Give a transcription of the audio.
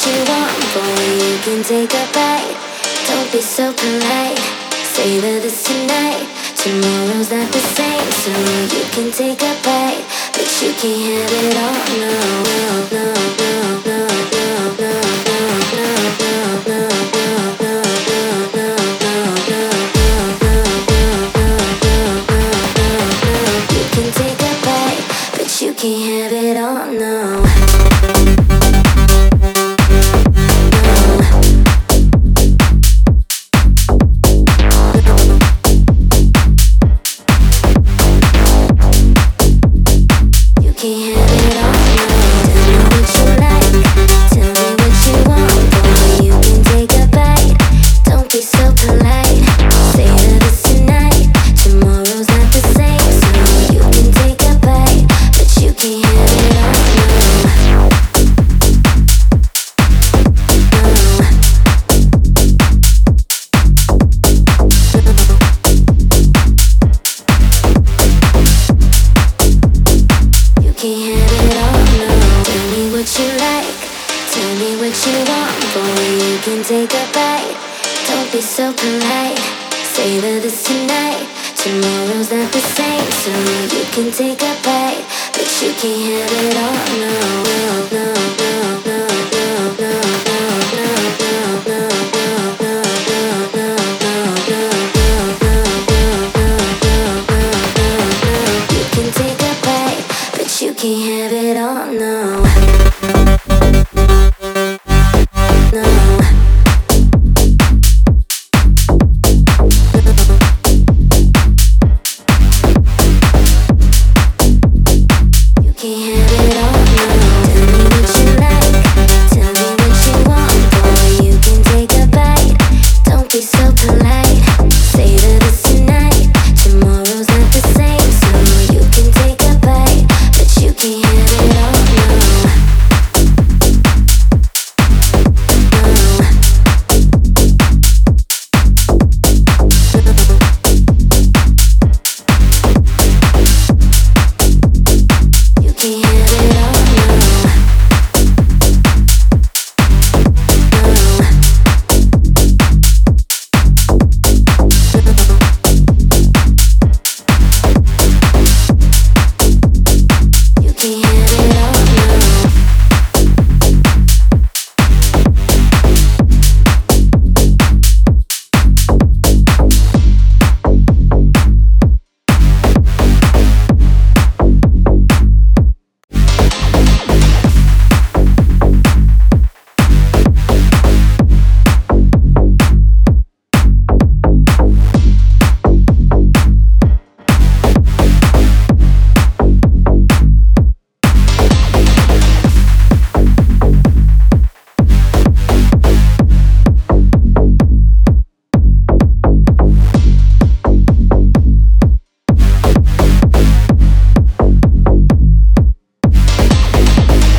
what you want, boy, you can take a bite. Don't be so polite. Say that it's tonight. Tomorrow's not the same, so you can take a bite, but you can't have it all. No. You want, boy. You can take a bite. Don't be so polite. Savor this tonight. Tomorrow's not the same, so you can take a bite, but you can't have it all, no,